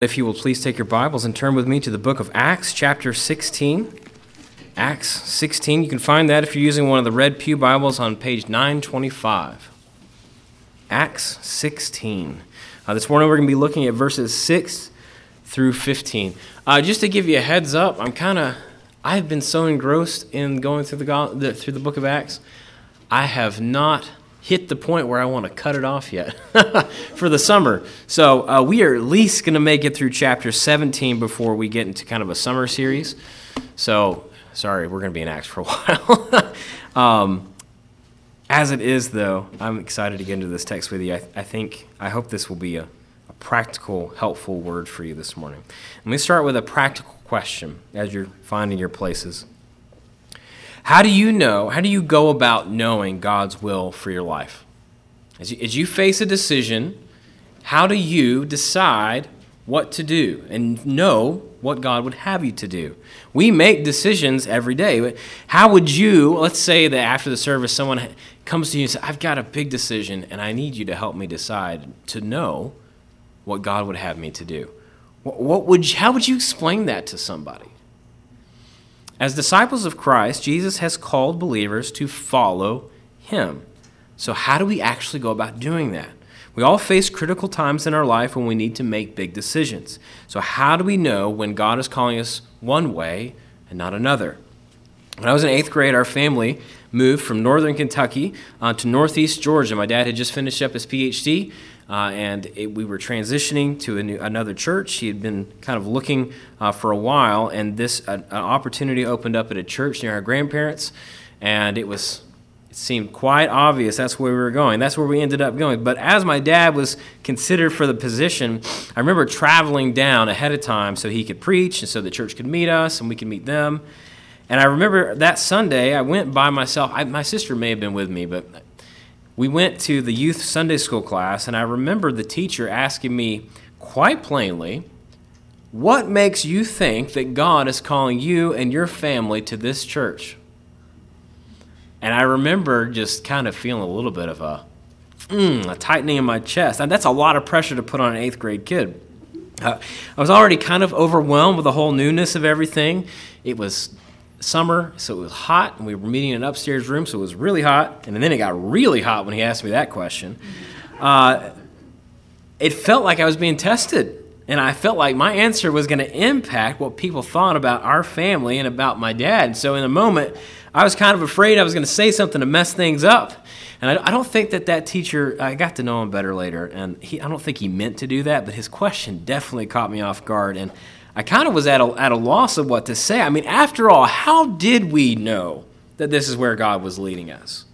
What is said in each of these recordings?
If you will please take your Bibles and turn with me to the book of Acts, chapter 16. Acts 16. You can find that if you're using one of the Red Pew Bibles on page 925. Acts 16. Uh, this morning we're going to be looking at verses 6 through 15. Uh, just to give you a heads up, I'm kind of, I've been so engrossed in going through the, through the book of Acts, I have not hit the point where I want to cut it off yet for the summer. So uh, we are at least going to make it through chapter 17 before we get into kind of a summer series. So sorry, we're going to be in Acts for a while. um, as it is, though, I'm excited to get into this text with you. I, I think, I hope this will be a, a practical, helpful word for you this morning. Let me start with a practical question as you're finding your places. How do you know, how do you go about knowing God's will for your life? As you, as you face a decision, how do you decide what to do and know what God would have you to do? We make decisions every day. How would you, let's say that after the service, someone comes to you and says, I've got a big decision and I need you to help me decide to know what God would have me to do. What would, how would you explain that to somebody? As disciples of Christ, Jesus has called believers to follow him. So, how do we actually go about doing that? We all face critical times in our life when we need to make big decisions. So, how do we know when God is calling us one way and not another? When I was in eighth grade, our family moved from northern Kentucky uh, to northeast Georgia. My dad had just finished up his PhD, uh, and it, we were transitioning to new, another church. He had been kind of looking uh, for a while, and this uh, an opportunity opened up at a church near our grandparents, and it was it seemed quite obvious that's where we were going. That's where we ended up going. But as my dad was considered for the position, I remember traveling down ahead of time so he could preach and so the church could meet us and we could meet them. And I remember that Sunday, I went by myself. I, my sister may have been with me, but we went to the youth Sunday school class, and I remember the teacher asking me quite plainly, What makes you think that God is calling you and your family to this church? And I remember just kind of feeling a little bit of a, mm, a tightening in my chest. And that's a lot of pressure to put on an eighth grade kid. Uh, I was already kind of overwhelmed with the whole newness of everything. It was summer, so it was hot, and we were meeting in an upstairs room, so it was really hot. And then it got really hot when he asked me that question. Uh, it felt like I was being tested. And I felt like my answer was going to impact what people thought about our family and about my dad. So in a moment, I was kind of afraid I was going to say something to mess things up. And I, I, don't think that that teacher, I got to know him better later, and he, I don't think he meant to do that, but his question definitely caught me off guard. And I kind of was at a, at a loss of what to say. I mean, after all, how did we know that this is where God was leading us?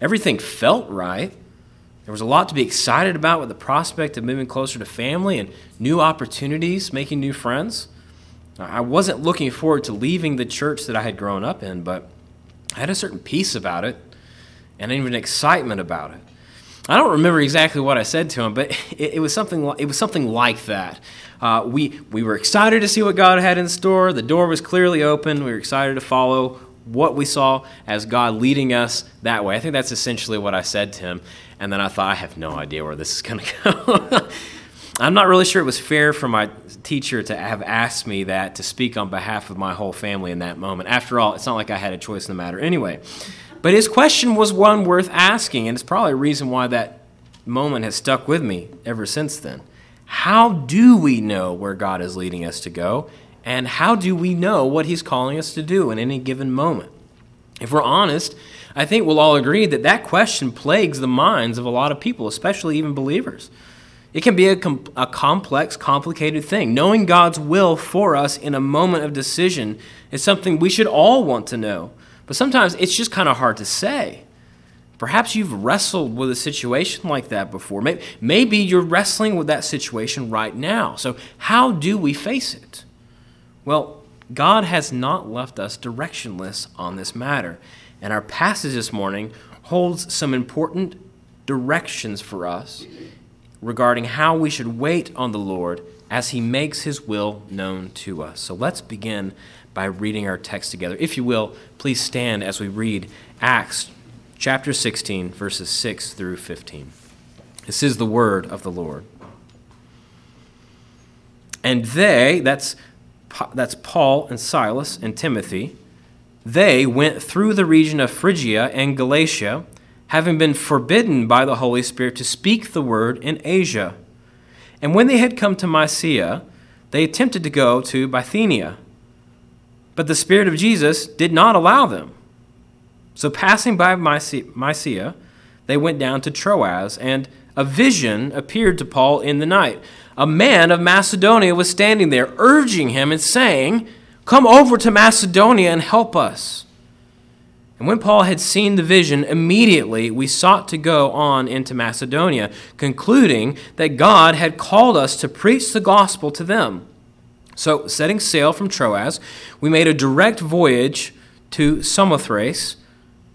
Everything felt right. There was a lot to be excited about with the prospect of moving closer to family and new opportunities, making new friends. I wasn't looking forward to leaving the church that I had grown up in, but I had a certain peace about it and even excitement about it. I don't remember exactly what I said to him, but it, it was something. It was something like that. Uh, we, we were excited to see what God had in store. The door was clearly open. We were excited to follow what we saw as God leading us that way. I think that's essentially what I said to him. And then I thought, I have no idea where this is going to go. I'm not really sure it was fair for my teacher to have asked me that to speak on behalf of my whole family in that moment. After all, it's not like I had a choice in the matter anyway. But his question was one worth asking, and it's probably a reason why that moment has stuck with me ever since then. How do we know where God is leading us to go? And how do we know what He's calling us to do in any given moment? If we're honest, I think we'll all agree that that question plagues the minds of a lot of people, especially even believers. It can be a, com- a complex, complicated thing. Knowing God's will for us in a moment of decision is something we should all want to know. But sometimes it's just kind of hard to say. Perhaps you've wrestled with a situation like that before. Maybe you're wrestling with that situation right now. So, how do we face it? Well, God has not left us directionless on this matter. And our passage this morning holds some important directions for us regarding how we should wait on the Lord as He makes His will known to us. So, let's begin by reading our text together. If you will, please stand as we read Acts chapter 16, verses 6 through 15. This is the word of the Lord. And they, that's, that's Paul and Silas and Timothy, they went through the region of Phrygia and Galatia, having been forbidden by the Holy Spirit to speak the word in Asia. And when they had come to Mysia, they attempted to go to Bithynia. But the Spirit of Jesus did not allow them. So, passing by Mysia, they went down to Troas, and a vision appeared to Paul in the night. A man of Macedonia was standing there, urging him and saying, Come over to Macedonia and help us. And when Paul had seen the vision, immediately we sought to go on into Macedonia, concluding that God had called us to preach the gospel to them. So, setting sail from Troas, we made a direct voyage to Samothrace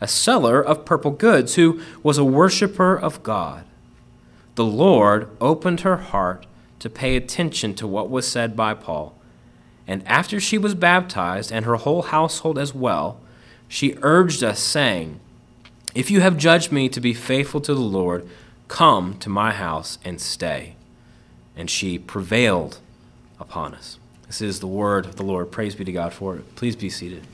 a seller of purple goods, who was a worshiper of God. The Lord opened her heart to pay attention to what was said by Paul. And after she was baptized, and her whole household as well, she urged us, saying, If you have judged me to be faithful to the Lord, come to my house and stay. And she prevailed upon us. This is the word of the Lord. Praise be to God for it. Please be seated.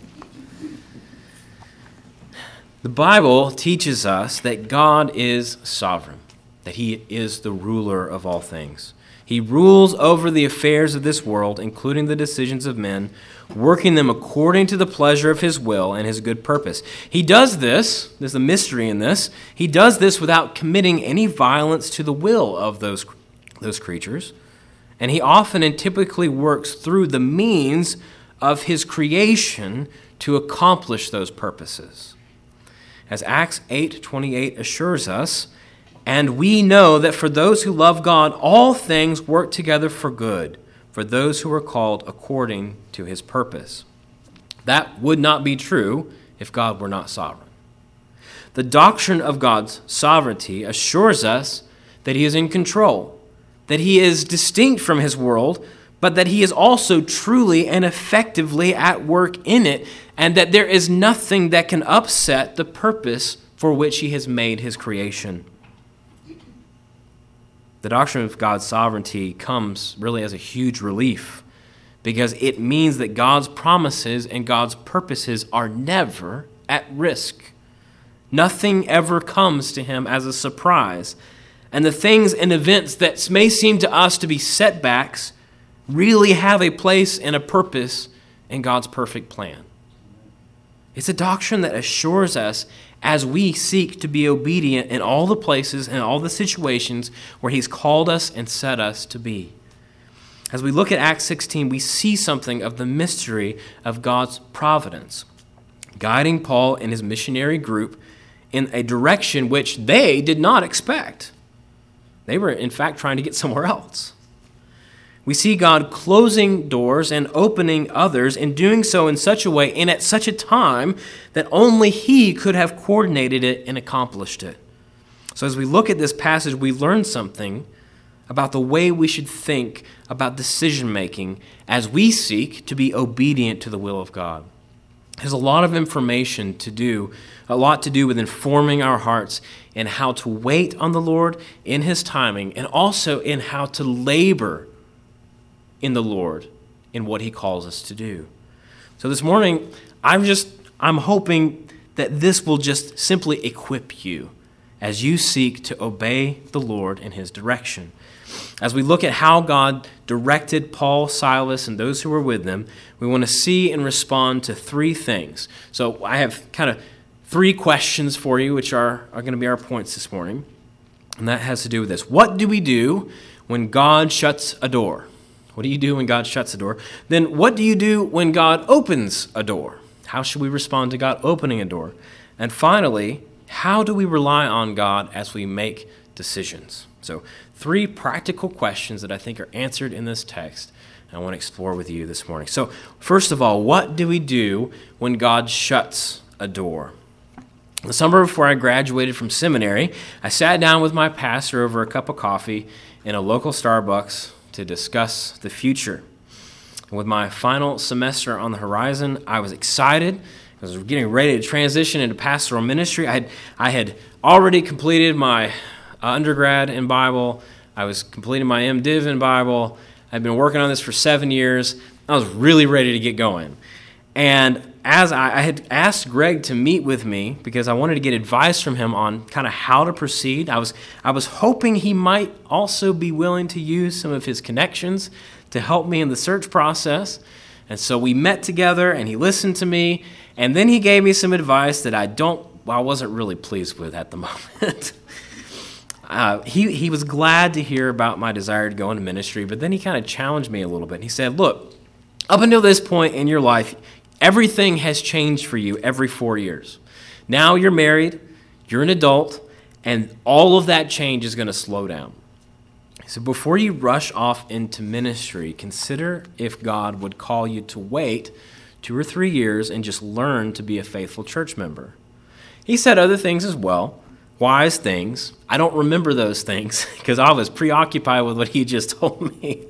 The Bible teaches us that God is sovereign, that He is the ruler of all things. He rules over the affairs of this world, including the decisions of men, working them according to the pleasure of His will and His good purpose. He does this, there's a mystery in this, He does this without committing any violence to the will of those, those creatures. And He often and typically works through the means of His creation to accomplish those purposes as Acts 8:28 assures us, and we know that for those who love God, all things work together for good, for those who are called according to his purpose. That would not be true if God were not sovereign. The doctrine of God's sovereignty assures us that he is in control, that he is distinct from his world, but that he is also truly and effectively at work in it, and that there is nothing that can upset the purpose for which he has made his creation. The doctrine of God's sovereignty comes really as a huge relief because it means that God's promises and God's purposes are never at risk. Nothing ever comes to him as a surprise. And the things and events that may seem to us to be setbacks really have a place and a purpose in God's perfect plan. It's a doctrine that assures us as we seek to be obedient in all the places and all the situations where He's called us and set us to be. As we look at Acts 16, we see something of the mystery of God's providence, guiding Paul and his missionary group in a direction which they did not expect. They were, in fact, trying to get somewhere else. We see God closing doors and opening others, and doing so in such a way and at such a time that only He could have coordinated it and accomplished it. So, as we look at this passage, we learn something about the way we should think about decision making as we seek to be obedient to the will of God. There's a lot of information to do, a lot to do with informing our hearts and how to wait on the Lord in His timing, and also in how to labor in the Lord in what he calls us to do. So this morning, I'm just I'm hoping that this will just simply equip you as you seek to obey the Lord in his direction. As we look at how God directed Paul, Silas, and those who were with them, we want to see and respond to three things. So I have kind of three questions for you, which are, are going to be our points this morning. And that has to do with this. What do we do when God shuts a door? What do you do when God shuts a door? Then what do you do when God opens a door? How should we respond to God opening a door? And finally, how do we rely on God as we make decisions? So, three practical questions that I think are answered in this text I want to explore with you this morning. So, first of all, what do we do when God shuts a door? The summer before I graduated from seminary, I sat down with my pastor over a cup of coffee in a local Starbucks to discuss the future. with my final semester on the horizon, I was excited. I was getting ready to transition into pastoral ministry. I had, I had already completed my uh, undergrad in Bible, I was completing my MDiv in Bible. I'd been working on this for seven years. I was really ready to get going. And as I, I, had asked Greg to meet with me because I wanted to get advice from him on kind of how to proceed, I was, I was hoping he might also be willing to use some of his connections to help me in the search process. And so we met together and he listened to me. And then he gave me some advice that I don't, I wasn't really pleased with at the moment. uh, he, he was glad to hear about my desire to go into ministry, but then he kind of challenged me a little bit. He said, Look, up until this point in your life, everything has changed for you every four years. Now you're married, you're an adult, and all of that change is going to slow down. So before you rush off into ministry, consider if God would call you to wait two or three years and just learn to be a faithful church member. He said other things as well wise things. I don't remember those things because I was preoccupied with what he just told me.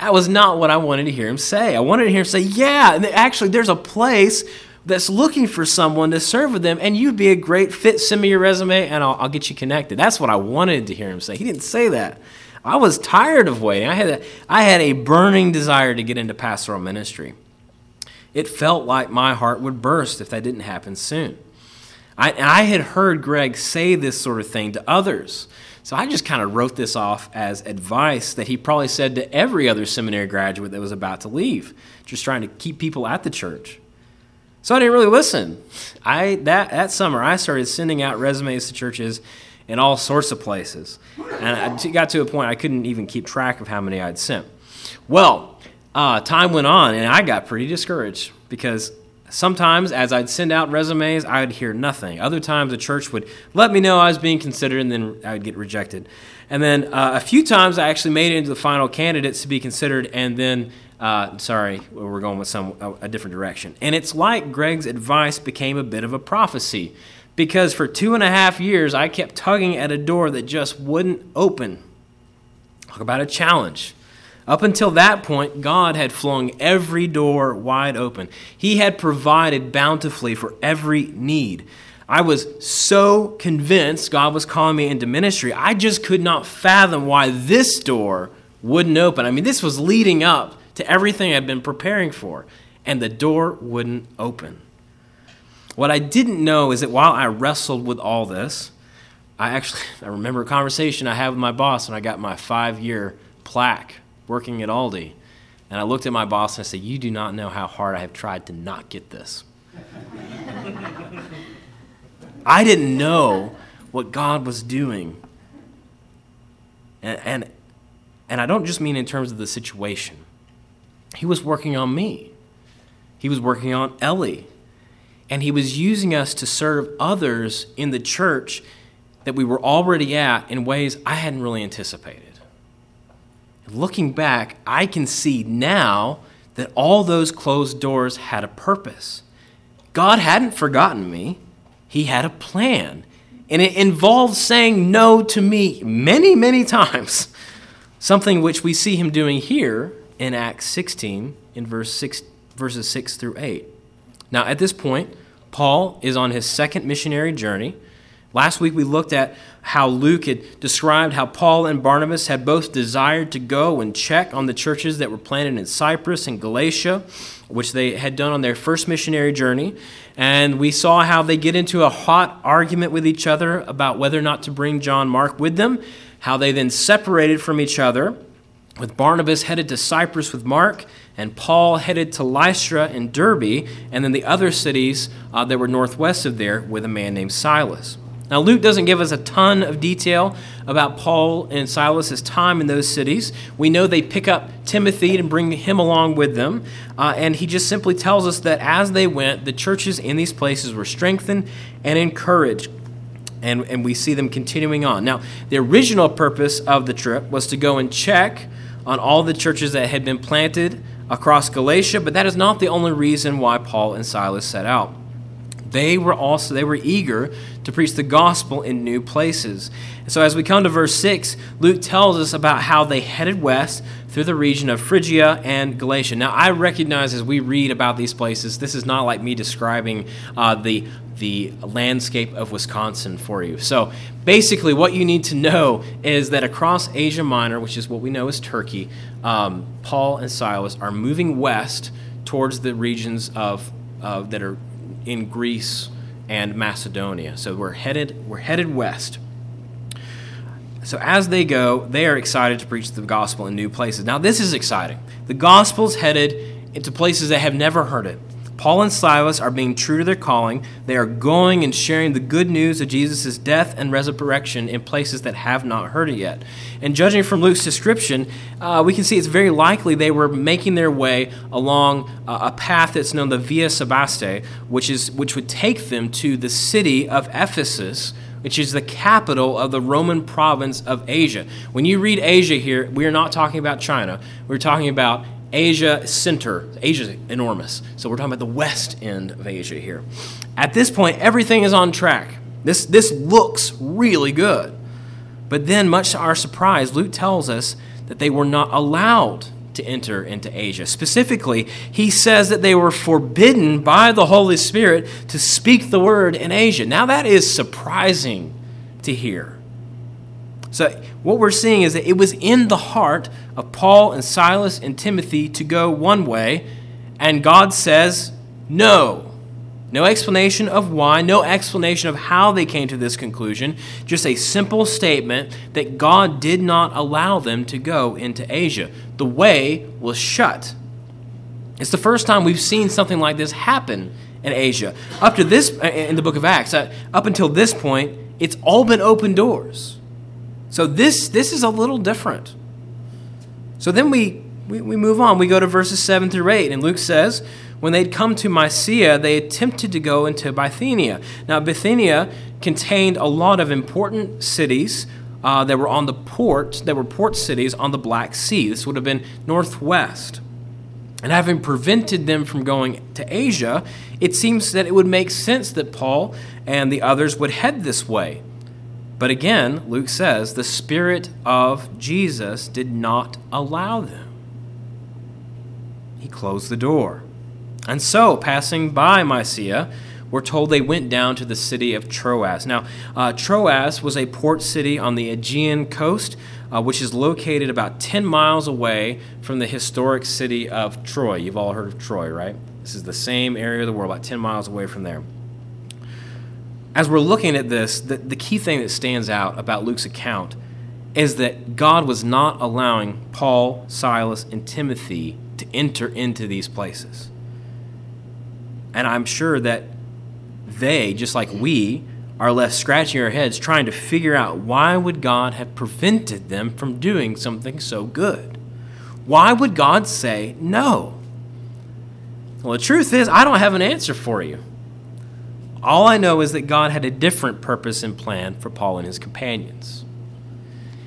That was not what I wanted to hear him say. I wanted to hear him say, Yeah, and actually, there's a place that's looking for someone to serve with them, and you'd be a great fit. Send me your resume, and I'll, I'll get you connected. That's what I wanted to hear him say. He didn't say that. I was tired of waiting. I had a, I had a burning desire to get into pastoral ministry. It felt like my heart would burst if that didn't happen soon. I, I had heard Greg say this sort of thing to others. So I just kind of wrote this off as advice that he probably said to every other seminary graduate that was about to leave, just trying to keep people at the church. So I didn't really listen. I that that summer I started sending out resumes to churches in all sorts of places, and I got to a point I couldn't even keep track of how many I'd sent. Well, uh, time went on, and I got pretty discouraged because Sometimes, as I'd send out resumes, I would hear nothing. Other times, the church would let me know I was being considered, and then I would get rejected. And then uh, a few times, I actually made it into the final candidates to be considered, and then, uh, sorry, we're going with some a, a different direction. And it's like Greg's advice became a bit of a prophecy, because for two and a half years, I kept tugging at a door that just wouldn't open. Talk about a challenge. Up until that point, God had flung every door wide open. He had provided bountifully for every need. I was so convinced God was calling me into ministry, I just could not fathom why this door wouldn't open. I mean, this was leading up to everything I'd been preparing for, and the door wouldn't open. What I didn't know is that while I wrestled with all this, I actually I remember a conversation I had with my boss when I got my five year plaque working at Aldi. And I looked at my boss and I said, You do not know how hard I have tried to not get this. I didn't know what God was doing. And, and, and I don't just mean in terms of the situation, He was working on me, He was working on Ellie. And He was using us to serve others in the church that we were already at in ways I hadn't really anticipated. Looking back, I can see now that all those closed doors had a purpose. God hadn't forgotten me, He had a plan. And it involved saying no to me many, many times. Something which we see Him doing here in Acts 16, in verse 6, verses 6 through 8. Now, at this point, Paul is on his second missionary journey. Last week we looked at how Luke had described how Paul and Barnabas had both desired to go and check on the churches that were planted in Cyprus and Galatia, which they had done on their first missionary journey. And we saw how they get into a hot argument with each other about whether or not to bring John Mark with them, how they then separated from each other, with Barnabas headed to Cyprus with Mark, and Paul headed to Lystra and Derbe, and then the other cities uh, that were northwest of there with a man named Silas. Now, Luke doesn't give us a ton of detail about Paul and Silas's time in those cities. We know they pick up Timothy and bring him along with them. Uh, and he just simply tells us that as they went, the churches in these places were strengthened and encouraged. And, and we see them continuing on. Now, the original purpose of the trip was to go and check on all the churches that had been planted across Galatia, but that is not the only reason why Paul and Silas set out. They were also they were eager to preach the gospel in new places. So as we come to verse 6, Luke tells us about how they headed west through the region of Phrygia and Galatia. Now I recognize as we read about these places, this is not like me describing uh, the the landscape of Wisconsin for you. So basically, what you need to know is that across Asia Minor, which is what we know as Turkey, um, Paul and Silas are moving west towards the regions of uh, that are in Greece and Macedonia. So we're headed we're headed west. So as they go, they are excited to preach the gospel in new places. Now this is exciting. The gospel's headed into places that have never heard it. Paul and Silas are being true to their calling. They are going and sharing the good news of Jesus' death and resurrection in places that have not heard it yet. And judging from Luke's description, uh, we can see it's very likely they were making their way along uh, a path that's known the Via Sebaste, which, is, which would take them to the city of Ephesus which is the capital of the Roman province of Asia. When you read Asia here, we are not talking about China. We're talking about Asia center. Asia is enormous. So we're talking about the west end of Asia here. At this point, everything is on track. This, this looks really good. But then, much to our surprise, Luke tells us that they were not allowed to enter into Asia. Specifically, he says that they were forbidden by the Holy Spirit to speak the word in Asia. Now, that is surprising to hear. So, what we're seeing is that it was in the heart of Paul and Silas and Timothy to go one way, and God says no. No explanation of why, no explanation of how they came to this conclusion, just a simple statement that God did not allow them to go into Asia. The way was shut. It's the first time we've seen something like this happen in Asia. Up to this, in the book of Acts, uh, up until this point, it's all been open doors. So this, this is a little different. So then we, we, we move on. We go to verses 7 through 8. And Luke says, when they'd come to Mysia, they attempted to go into Bithynia. Now, Bithynia contained a lot of important cities uh, that were on the port, that were port cities on the Black Sea. This would have been northwest. And having prevented them from going to Asia, it seems that it would make sense that Paul and the others would head this way. But again, Luke says the Spirit of Jesus did not allow them. He closed the door. And so, passing by Mysia, we're told they went down to the city of Troas. Now, uh, Troas was a port city on the Aegean coast, uh, which is located about 10 miles away from the historic city of Troy. You've all heard of Troy, right? This is the same area of the world, about 10 miles away from there as we're looking at this, the, the key thing that stands out about Luke's account is that God was not allowing Paul, Silas, and Timothy to enter into these places. And I'm sure that they, just like we, are left scratching our heads trying to figure out why would God have prevented them from doing something so good? Why would God say no? Well, the truth is, I don't have an answer for you. All I know is that God had a different purpose and plan for Paul and his companions.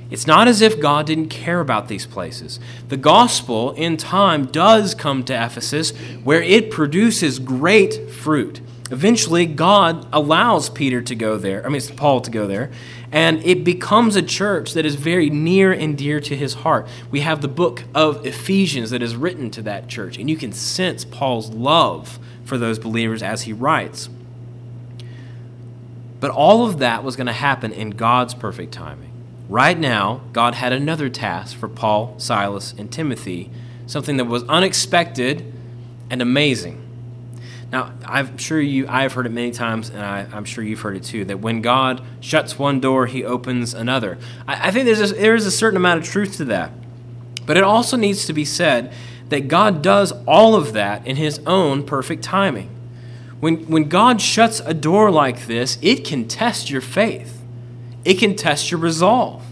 It's not as if God didn't care about these places. The gospel, in time, does come to Ephesus where it produces great fruit. Eventually, God allows Peter to go there, I mean, Paul to go there, and it becomes a church that is very near and dear to his heart. We have the book of Ephesians that is written to that church, and you can sense Paul's love for those believers as he writes. But all of that was going to happen in God's perfect timing. Right now, God had another task for Paul, Silas, and Timothy, something that was unexpected and amazing. Now, I'm sure you, I've heard it many times, and I, am sure you've heard it too, that when God shuts one door, he opens another. I, I think there's a, there is a certain amount of truth to that. But it also needs to be said that God does all of that in his own perfect timing. When, when God shuts a door like this, it can test your faith, it can test your resolve,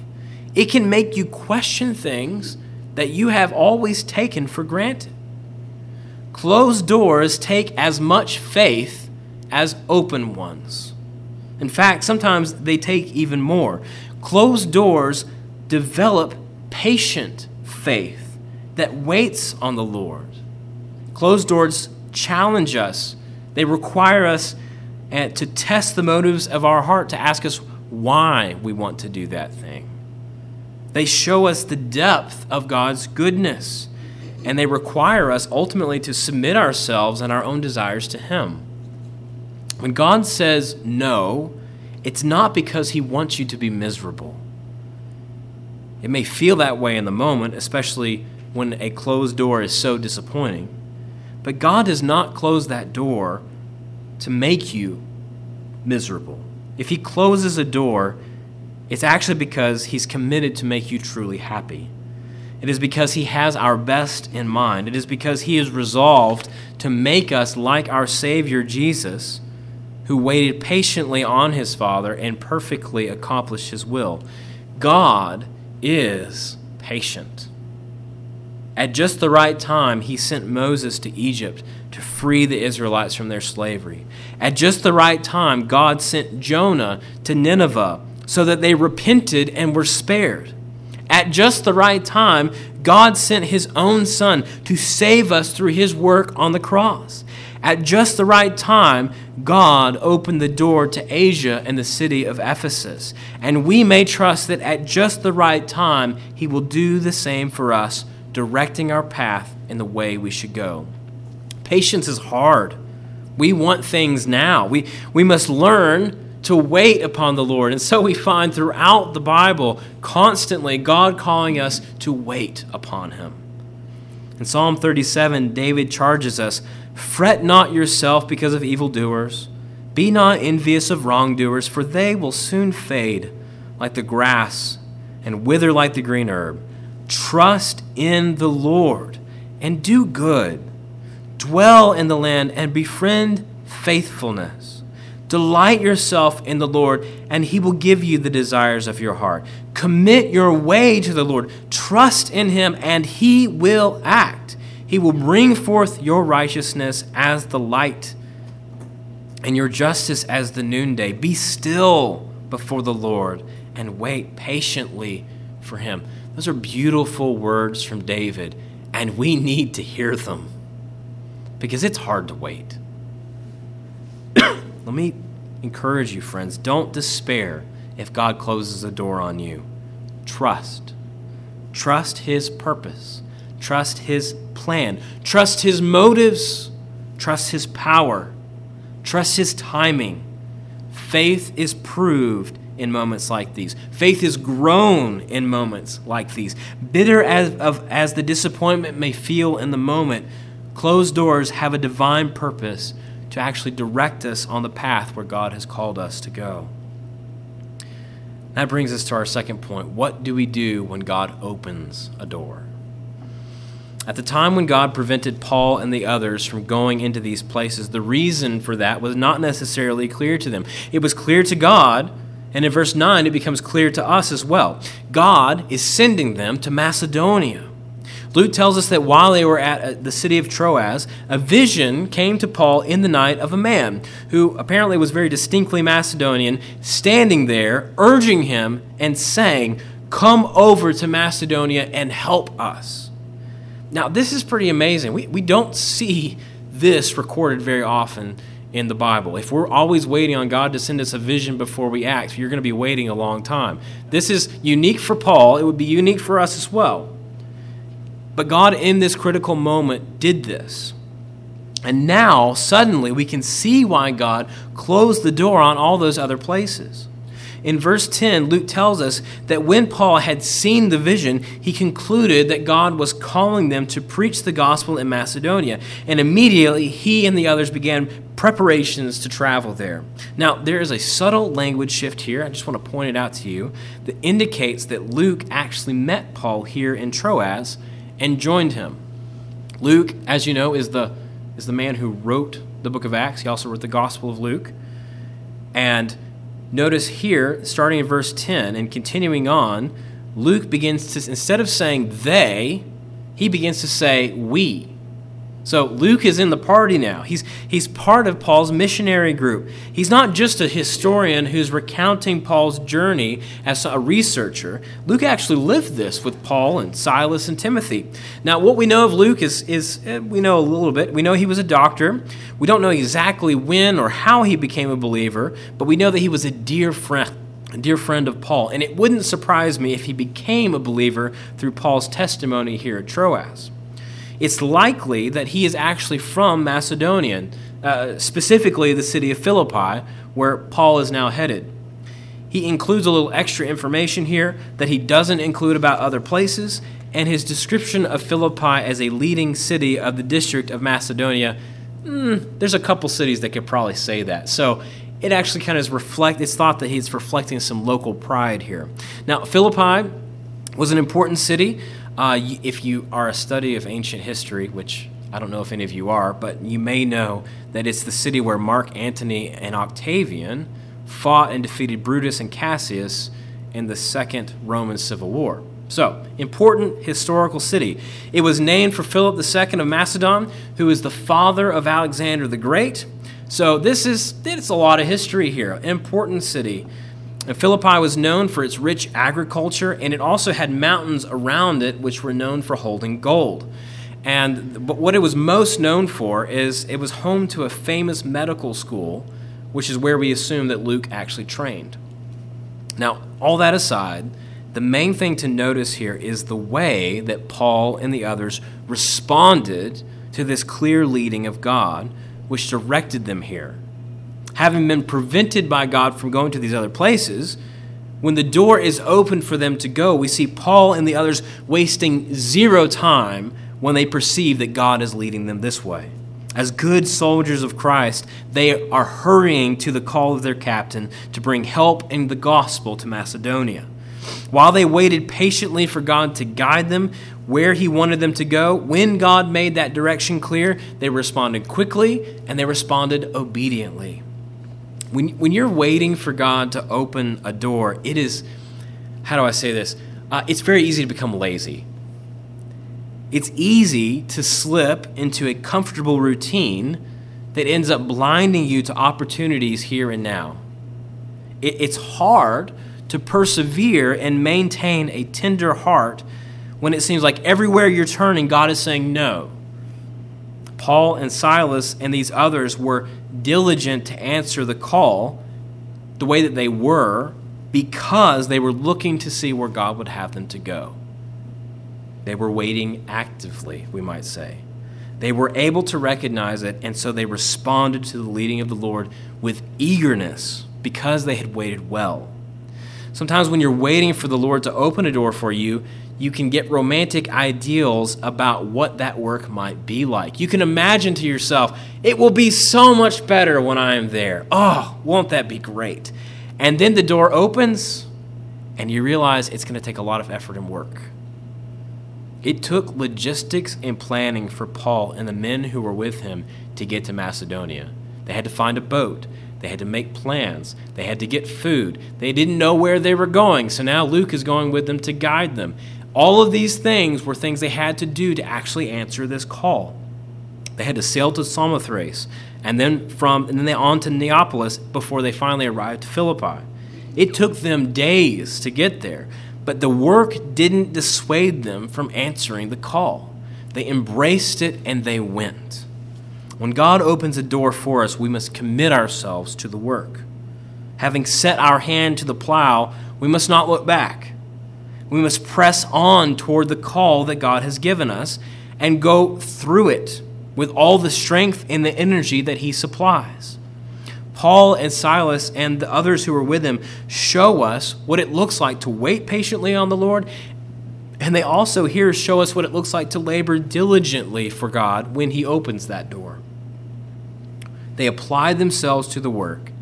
it can make you question things that you have always taken for granted. Closed doors take as much faith as open ones. In fact, sometimes they take even more. Closed doors develop patient faith that waits on the Lord. Closed doors challenge us, they require us uh, to test the motives of our heart, to ask us why we want to do that thing. They show us the depth of God's goodness, and they require us ultimately to submit ourselves and our own desires to Him. When God says no, it's not because He wants you to be miserable. It may feel that way in the moment, especially when a closed door is so disappointing. But God does not close that door to make you miserable. If He closes a door, it's actually because He's committed to make you truly happy. It is because He has our best in mind. It is because He is resolved to make us like our Savior Jesus, who waited patiently on His Father and perfectly accomplished His will. God is patient. At just the right time, he sent Moses to Egypt to free the Israelites from their slavery. At just the right time, God sent Jonah to Nineveh so that they repented and were spared. At just the right time, God sent his own son to save us through his work on the cross. At just the right time, God opened the door to Asia and the city of Ephesus. And we may trust that at just the right time, he will do the same for us directing our path in the way we should go. Patience is hard. We want things now. We, we must learn to wait upon the Lord. And so we find throughout the Bible constantly God calling us to wait upon Him. In Psalm 37, David charges us Fret not yourself because of evildoers. Be not envious of wrongdoers, for they will soon fade like the grass and wither like the green herb. Trust in the Lord and do good. Dwell in the land and befriend faithfulness. Delight yourself in the Lord, and he will give you the desires of your heart. Commit your way to the Lord. Trust in him, and he will act. He will bring forth your righteousness as the light and your justice as the noonday. Be still before the Lord and wait patiently for him. Those are beautiful words from David, and we need to hear them because it's hard to wait. Let me encourage you, friends don't despair if God closes a door on you. Trust. Trust His purpose. Trust His plan. Trust His motives. Trust His power. Trust His timing. Faith is proved in moments like these. Faith is grown in moments like these. Bitter as, of, as the disappointment may feel in the moment, closed doors have a divine purpose to actually direct us on the path where God has called us to go. That brings us to our second point. What do we do when God opens a door? At the time when God prevented Paul and the others from going into these places, the reason for that was not necessarily clear to them. It was clear to God and in verse 9, it becomes clear to us as well. God is sending them to Macedonia. Luke tells us that while they were at uh, the city of Troas, a vision came to Paul in the night of a man who apparently was very distinctly Macedonian, standing there, urging him and saying, Come over to Macedonia and help us. Now, this is pretty amazing. We, we don't see this recorded very often in the Bible. If we're always waiting on God to send us a vision before we act, you're going to be waiting a long time. This is unique for Paul, it would be unique for us as well. But God, in this critical moment, did this. And now, suddenly, we can see why God closed the door on all those other places. In verse 10, Luke tells us that when Paul had seen the vision, he concluded that God was calling them to preach the gospel in Macedonia. And immediately he and the others began preparations to travel there. Now, there is a subtle language shift here. I just want to point it out to you that indicates that Luke actually met Paul here in Troas and joined him. Luke, as you know, is the, is the man who wrote the book of Acts. He also wrote the Gospel of Luke. And Notice here, starting in verse 10 and continuing on, Luke begins to, instead of saying they, he begins to say we. So Luke is in the party now. He's, he's part of Paul's missionary group. He's not just a historian who's recounting Paul's journey as a researcher. Luke actually lived this with Paul and Silas and Timothy. Now, what we know of Luke is, is eh, we know a little bit. We know he was a doctor. We don't know exactly when or how he became a believer, but we know that he was a dear friend. A dear friend of Paul, and it wouldn't surprise me if he became a believer through Paul's testimony here at Troas it's likely that he is actually from Macedonia, uh, specifically the city of Philippi, where Paul is now headed. He includes a little extra information here that he doesn't include about other places, and his description of Philippi as a leading city of the district of Macedonia. Mm, there's a couple cities that could probably say that. So it actually kind of reflect. It's thought that he's reflecting some local pride here. Now Philippi was an important city. Uh, if you are a study of ancient history, which I don't know if any of you are, but you may know that it's the city where Mark Antony and Octavian fought and defeated Brutus and Cassius in the Second Roman Civil War. So, important historical city. It was named for Philip II of Macedon, who is the father of Alexander the Great. So, this is it's a lot of history here. Important city. Philippi was known for its rich agriculture, and it also had mountains around it which were known for holding gold. And but what it was most known for is it was home to a famous medical school, which is where we assume that Luke actually trained. Now, all that aside, the main thing to notice here is the way that Paul and the others responded to this clear leading of God, which directed them here having been prevented by God from going to these other places, when the door is open for them to go, we see Paul and the others wasting zero time when they perceive that God is leading them this way. As good soldiers of Christ, they are hurrying to the call of their captain to bring help and the gospel to Macedonia. While they waited patiently for God to guide them where He wanted them to go, when God made that direction clear, they responded quickly and they responded obediently. When, when you're waiting for God to open a door, it is, how do I say this? Uh, it's very easy to become lazy. It's easy to slip into a comfortable routine that ends up blinding you to opportunities here and now. It, it's hard to persevere and maintain a tender heart when it seems like everywhere you're turning, God is saying no. Paul and Silas and these others were diligent to answer the call the way that they were because they were looking to see where God would have them to go. They were waiting actively, we might say. They were able to recognize it, and so they responded to the leading of the Lord with eagerness because they had waited well. Sometimes when you're waiting for the Lord to open a door for you, you can get romantic ideals about what that work might be like. You can imagine to yourself, it will be so much better when I am there. Oh, won't that be great? And then the door opens, and you realize it's going to take a lot of effort and work. It took logistics and planning for Paul and the men who were with him to get to Macedonia. They had to find a boat. They had to make plans. They had to get food. They didn't know where they were going, so now Luke is going with them to guide them. All of these things were things they had to do to actually answer this call. They had to sail to Samothrace and then from and then they on to Neapolis before they finally arrived to Philippi. It took them days to get there, but the work didn't dissuade them from answering the call. They embraced it and they went. When God opens a door for us, we must commit ourselves to the work. Having set our hand to the plow, we must not look back. We must press on toward the call that God has given us and go through it with all the strength and the energy that He supplies. Paul and Silas and the others who were with him show us what it looks like to wait patiently on the Lord. And they also here show us what it looks like to labor diligently for God when He opens that door. They apply themselves to the work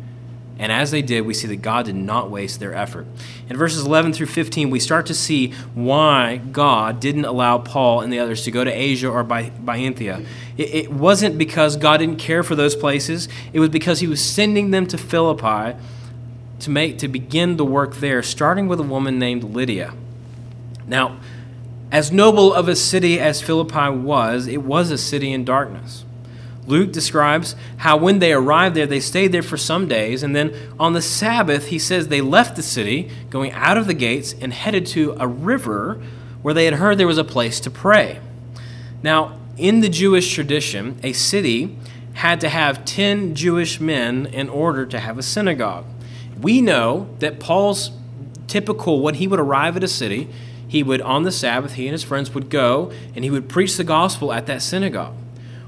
and as they did, we see that God did not waste their effort. In verses 11 through 15, we start to see why God didn't allow Paul and the others to go to Asia or Bithynia. It, it wasn't because God didn't care for those places, it was because he was sending them to Philippi to, make, to begin the work there, starting with a woman named Lydia. Now, As noble of a city as Philippi was, it was a city in darkness. Luke describes how when they arrived there, they stayed there for some days, and then on the Sabbath, he says they left the city, going out of the gates, and headed to a river where they had heard there was a place to pray. Now, in the Jewish tradition, a city had to have 10 Jewish men in order to have a synagogue. We know that Paul's typical, when he would arrive at a city, he would, on the Sabbath, he and his friends would go and he would preach the gospel at that synagogue.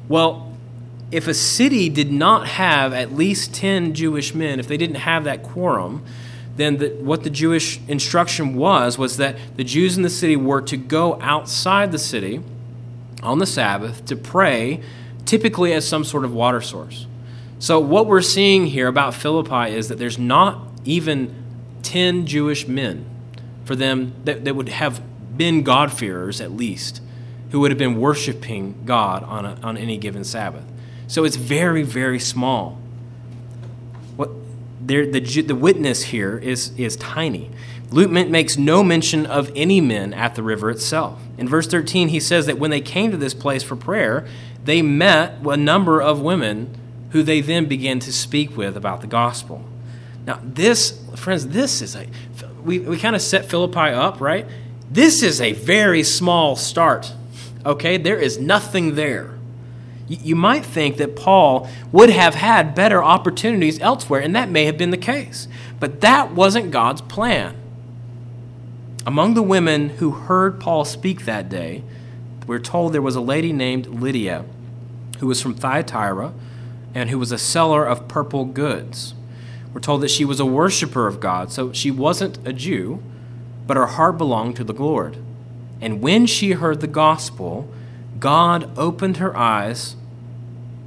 Well, if a city did not have at least 10 Jewish men, if they didn't have that quorum, then the, what the Jewish instruction was was that the Jews in the city were to go outside the city on the Sabbath to pray, typically as some sort of water source. So, what we're seeing here about Philippi is that there's not even 10 Jewish men for them that, that would have been God-fearers at least, who would have been worshiping God on, a, on any given Sabbath. So it's very, very small. What the, the witness here is, is tiny. Luke makes no mention of any men at the river itself. In verse 13, he says that when they came to this place for prayer, they met a number of women who they then began to speak with about the gospel. Now, this, friends, this is a, we, we kind of set Philippi up, right? This is a very small start, okay? There is nothing there. You might think that Paul would have had better opportunities elsewhere, and that may have been the case. But that wasn't God's plan. Among the women who heard Paul speak that day, we're told there was a lady named Lydia who was from Thyatira and who was a seller of purple goods. We're told that she was a worshiper of God, so she wasn't a Jew, but her heart belonged to the Lord. And when she heard the gospel, God opened her eyes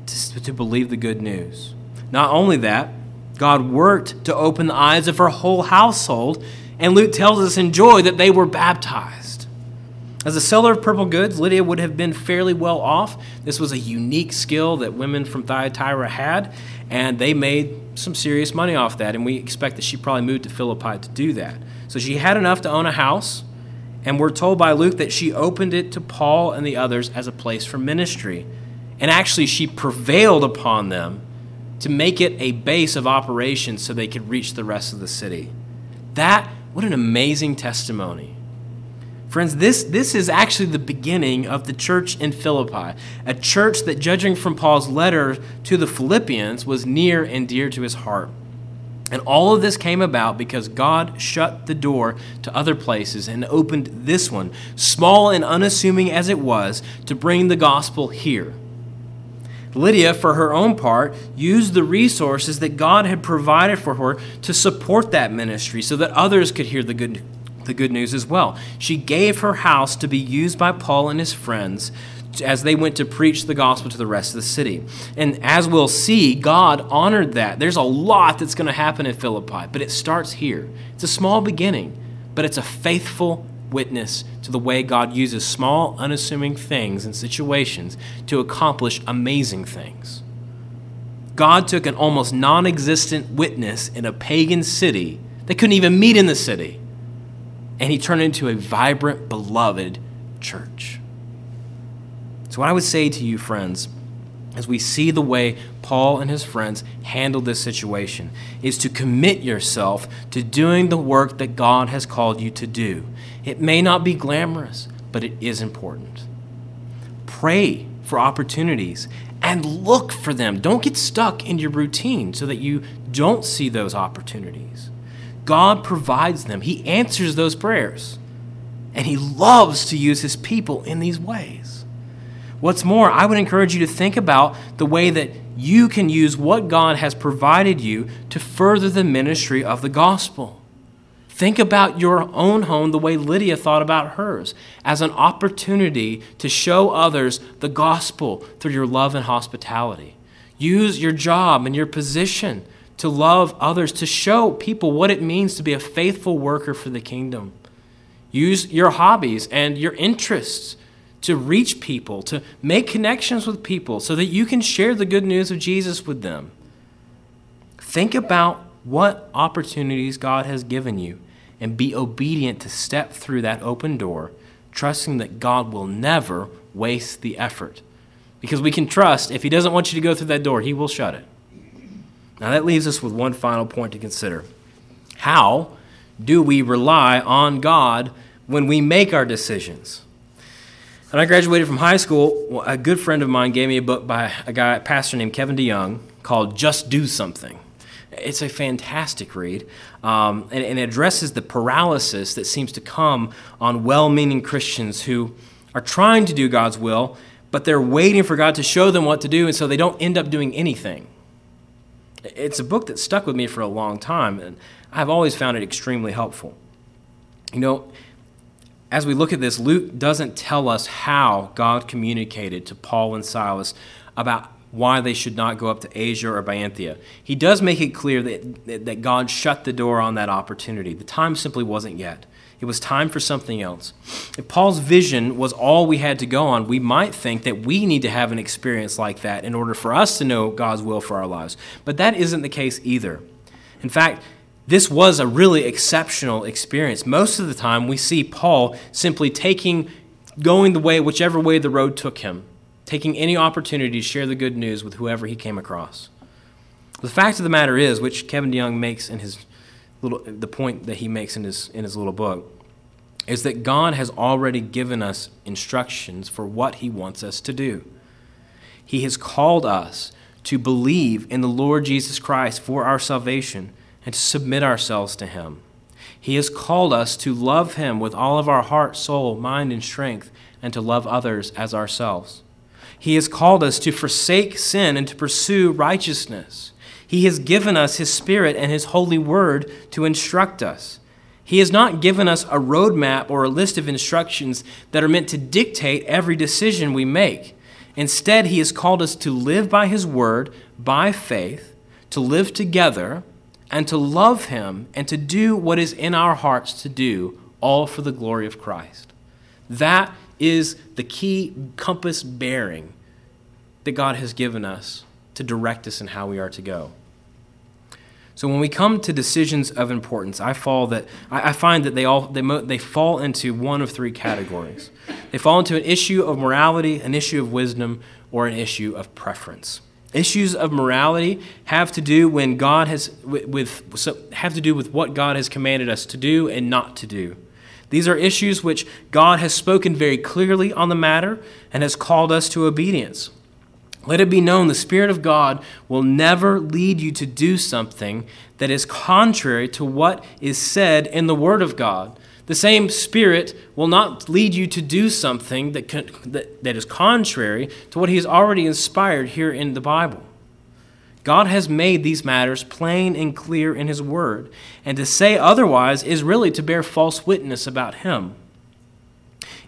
to, to believe the good news. Not only that, God worked to open the eyes of her whole household, and Luke tells us in joy that they were baptized. As a seller of purple goods, Lydia would have been fairly well off. This was a unique skill that women from Thyatira had, and they made some serious money off that, and we expect that she probably moved to Philippi to do that. So she had enough to own a house, and we're told by Luke that she opened it to Paul and the others as a place for ministry. And actually, she prevailed upon them to make it a base of operations so they could reach the rest of the city. That, what an amazing testimony. Friends, this, this is actually the beginning of the church in Philippi, a church that, judging from Paul's letter to the Philippians, was near and dear to his heart. And all of this came about because God shut the door to other places and opened this one, small and unassuming as it was, to bring the gospel here. Lydia, for her own part, used the resources that God had provided for her to support that ministry so that others could hear the good, the good news as well. She gave her house to be used by Paul and his friends as they went to preach the gospel to the rest of the city. And as we'll see, God honored that. There's a lot that's going to happen in Philippi, but it starts here. It's a small beginning, but it's a faithful witness to the way God uses small, unassuming things and situations to accomplish amazing things. God took an almost non existent witness in a pagan city, they couldn't even meet in the city, and he turned it into a vibrant, beloved church. So, what I would say to you, friends, as we see the way Paul and his friends handled this situation, is to commit yourself to doing the work that God has called you to do. It may not be glamorous, but it is important. Pray for opportunities and look for them. Don't get stuck in your routine so that you don't see those opportunities. God provides them, He answers those prayers, and He loves to use His people in these ways. What's more, I would encourage you to think about the way that you can use what God has provided you to further the ministry of the gospel. Think about your own home the way Lydia thought about hers as an opportunity to show others the gospel through your love and hospitality. Use your job and your position to love others, to show people what it means to be a faithful worker for the kingdom. Use your hobbies and your interests to reach people, to make connections with people so that you can share the good news of Jesus with them. Think about what opportunities God has given you and be obedient to step through that open door trusting that God will never waste the effort. Because we can trust if He doesn't want you to go through that door, He will shut it. Now, that leaves us with one final point to consider. How do we rely on God when we make our decisions? When I graduated from high school, a good friend of mine gave me a book by a guy, a pastor named Kevin DeYoung called Just Do Something. It's a fantastic read, um, and, and addresses the paralysis that seems to come on well meaning Christians who are trying to do God's will, but they're waiting for God to show them what to do, and so they don't end up doing anything. It's a book that stuck with me for a long time, and I've always found it extremely helpful. You know, as we look at this, Luke doesn't tell us how God communicated to Paul and Silas about why they should not go up to Asia or Bithynia. He does make it clear that, that God shut the door on that opportunity. The time simply wasn't yet. It was time for something else. If Paul's vision was all we had to go on, we might think that we need to have an experience like that in order for us to know God's will for our lives. But that isn't the case either. In fact, this was a really exceptional experience. Most of the time, we see Paul simply taking, going the way, whichever way the road took him, taking any opportunity to share the good news with whoever he came across. The fact of the matter is, which Kevin DeYoung makes in his little, the point that he makes in his, in his little book, is that God has already given us instructions for what he wants us to do. He has called us to believe in the Lord Jesus Christ for our salvation and to submit ourselves to Him. He has called us to love Him with all of our heart, soul, mind, and strength, and to love others as ourselves. He has called us to forsake sin and to pursue righteousness. He has given us His Spirit and His holy word to instruct us. He has not given us a roadmap or a list of instructions that are meant to dictate every decision we make. Instead, He has called us to live by His word, by faith, to live together and to love Him and to do what is in our hearts to do, all for the glory of Christ. That is the key compass bearing that God has given us to direct us in how we are to go. So when we come to decisions of importance, I fall that I find that they all they, they fall into one of three categories. They fall into an issue of morality, an issue of wisdom, or an issue of preference. Issues of morality have to do when God has with, with have to do with what God has commanded us to do and not to do. These are issues which God has spoken very clearly on the matter and has called us to obedience. Let it be known the Spirit of God will never lead you to do something that is contrary to what is said in the Word of God. The same Spirit will not lead you to do something that, that, that is contrary to what He has already inspired here in the Bible. God has made these matters plain and clear in His Word, and to say otherwise is really to bear false witness about Him.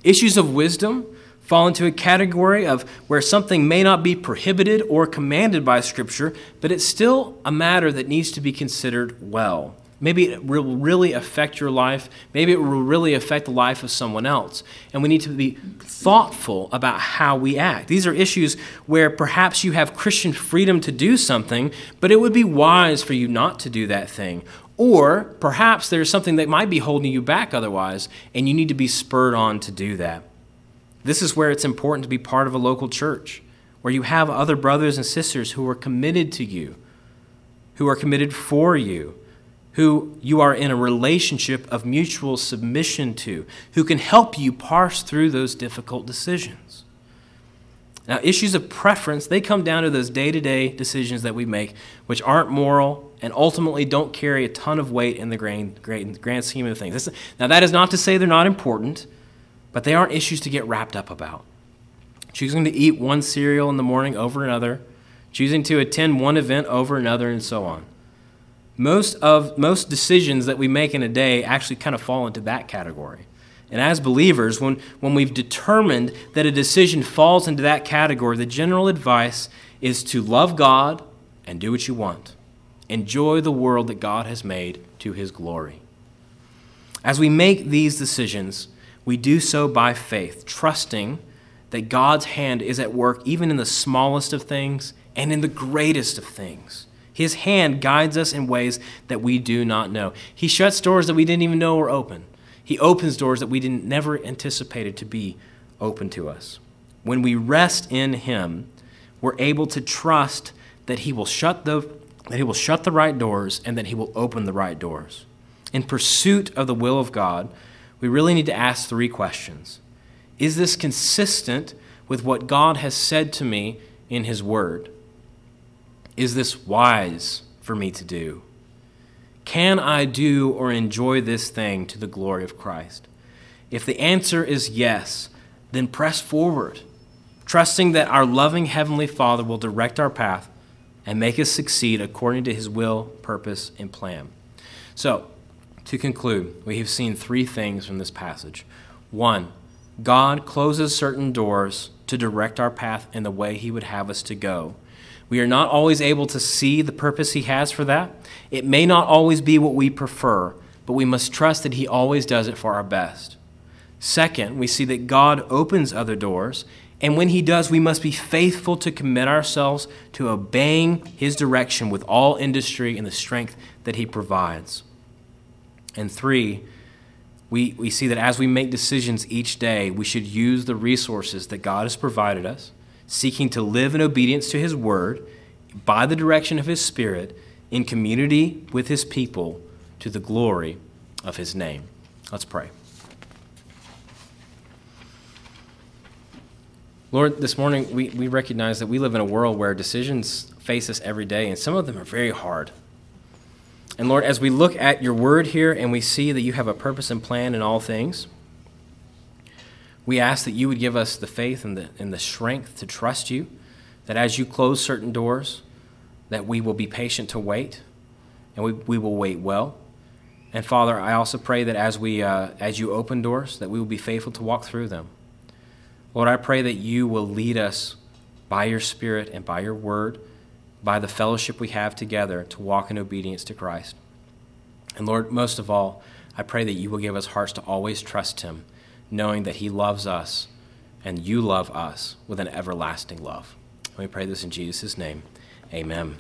Issues of wisdom fall into a category of where something may not be prohibited or commanded by Scripture, but it's still a matter that needs to be considered well. Maybe it will really affect your life. Maybe it will really affect the life of someone else. And we need to be thoughtful about how we act. These are issues where perhaps you have Christian freedom to do something, but it would be wise for you not to do that thing. Or perhaps there's something that might be holding you back otherwise, and you need to be spurred on to do that. This is where it's important to be part of a local church, where you have other brothers and sisters who are committed to you, who are committed for you who you are in a relationship of mutual submission to, who can help you parse through those difficult decisions. Now, issues of preference, they come down to those day to day decisions that we make, which aren't moral and ultimately don't carry a ton of weight in the grand, grand, grand scheme of things. Now, that is not to say they're not important, but they aren't issues to get wrapped up about. Choosing to eat one cereal in the morning over another, choosing to attend one event over another, and so on most of most decisions that we make in a day actually kind of fall into that category. And as believers, when, when we've determined that a decision falls into that category, the general advice is to love God and do what you want. Enjoy the world that God has made to his glory. As we make these decisions, we do so by faith, trusting that God's hand is at work even in the smallest of things and in the greatest of things. His hand guides us in ways that we do not know. He shuts doors that we didn't even know were open. He opens doors that we didn't never anticipated to be open to us. When we rest in him, we're able to trust that he will shut the that he will shut the right doors and that he will open the right doors. In pursuit of the will of God, we really need to ask three questions. Is this consistent with what God has said to me in his word? Is this wise for me to do? Can I do or enjoy this thing to the glory of Christ? If the answer is yes, then press forward, trusting that our loving Heavenly Father will direct our path and make us succeed according to His will, purpose, and plan. So, to conclude, we have seen three things from this passage. One, God closes certain doors to direct our path in the way He would have us to go. We are not always able to see the purpose He has for that. It may not always be what we prefer, but we must trust that He always does it for our best. Second, we see that God opens other doors, and when He does, we must be faithful to commit ourselves to obeying His direction with all industry and the strength that He provides. And three, we, we see that as we make decisions each day, we should use the resources that God has provided us seeking to live in obedience to His Word by the direction of His Spirit in community with His people to the glory of His name. Let's pray. Lord, this morning we, we recognize that we live in a world where decisions face us every day, and some of them are very hard. And Lord, as we look at your word here and we see that you have a purpose and plan in all things, we ask that you would give us the faith and the, and the strength to trust you, that as you close certain doors, that we will be patient to wait, and we, we will wait well. And Father, I also pray that as, we, uh, as you open doors, that we will be faithful to walk through them. Lord, I pray that you will lead us by your Spirit and by your word, by the fellowship we have together to walk in obedience to Christ. And Lord, most of all, I pray that you will give us hearts to always trust him knowing that He loves us and you love us with an everlasting love. And we pray this in Jesus' name. Amen.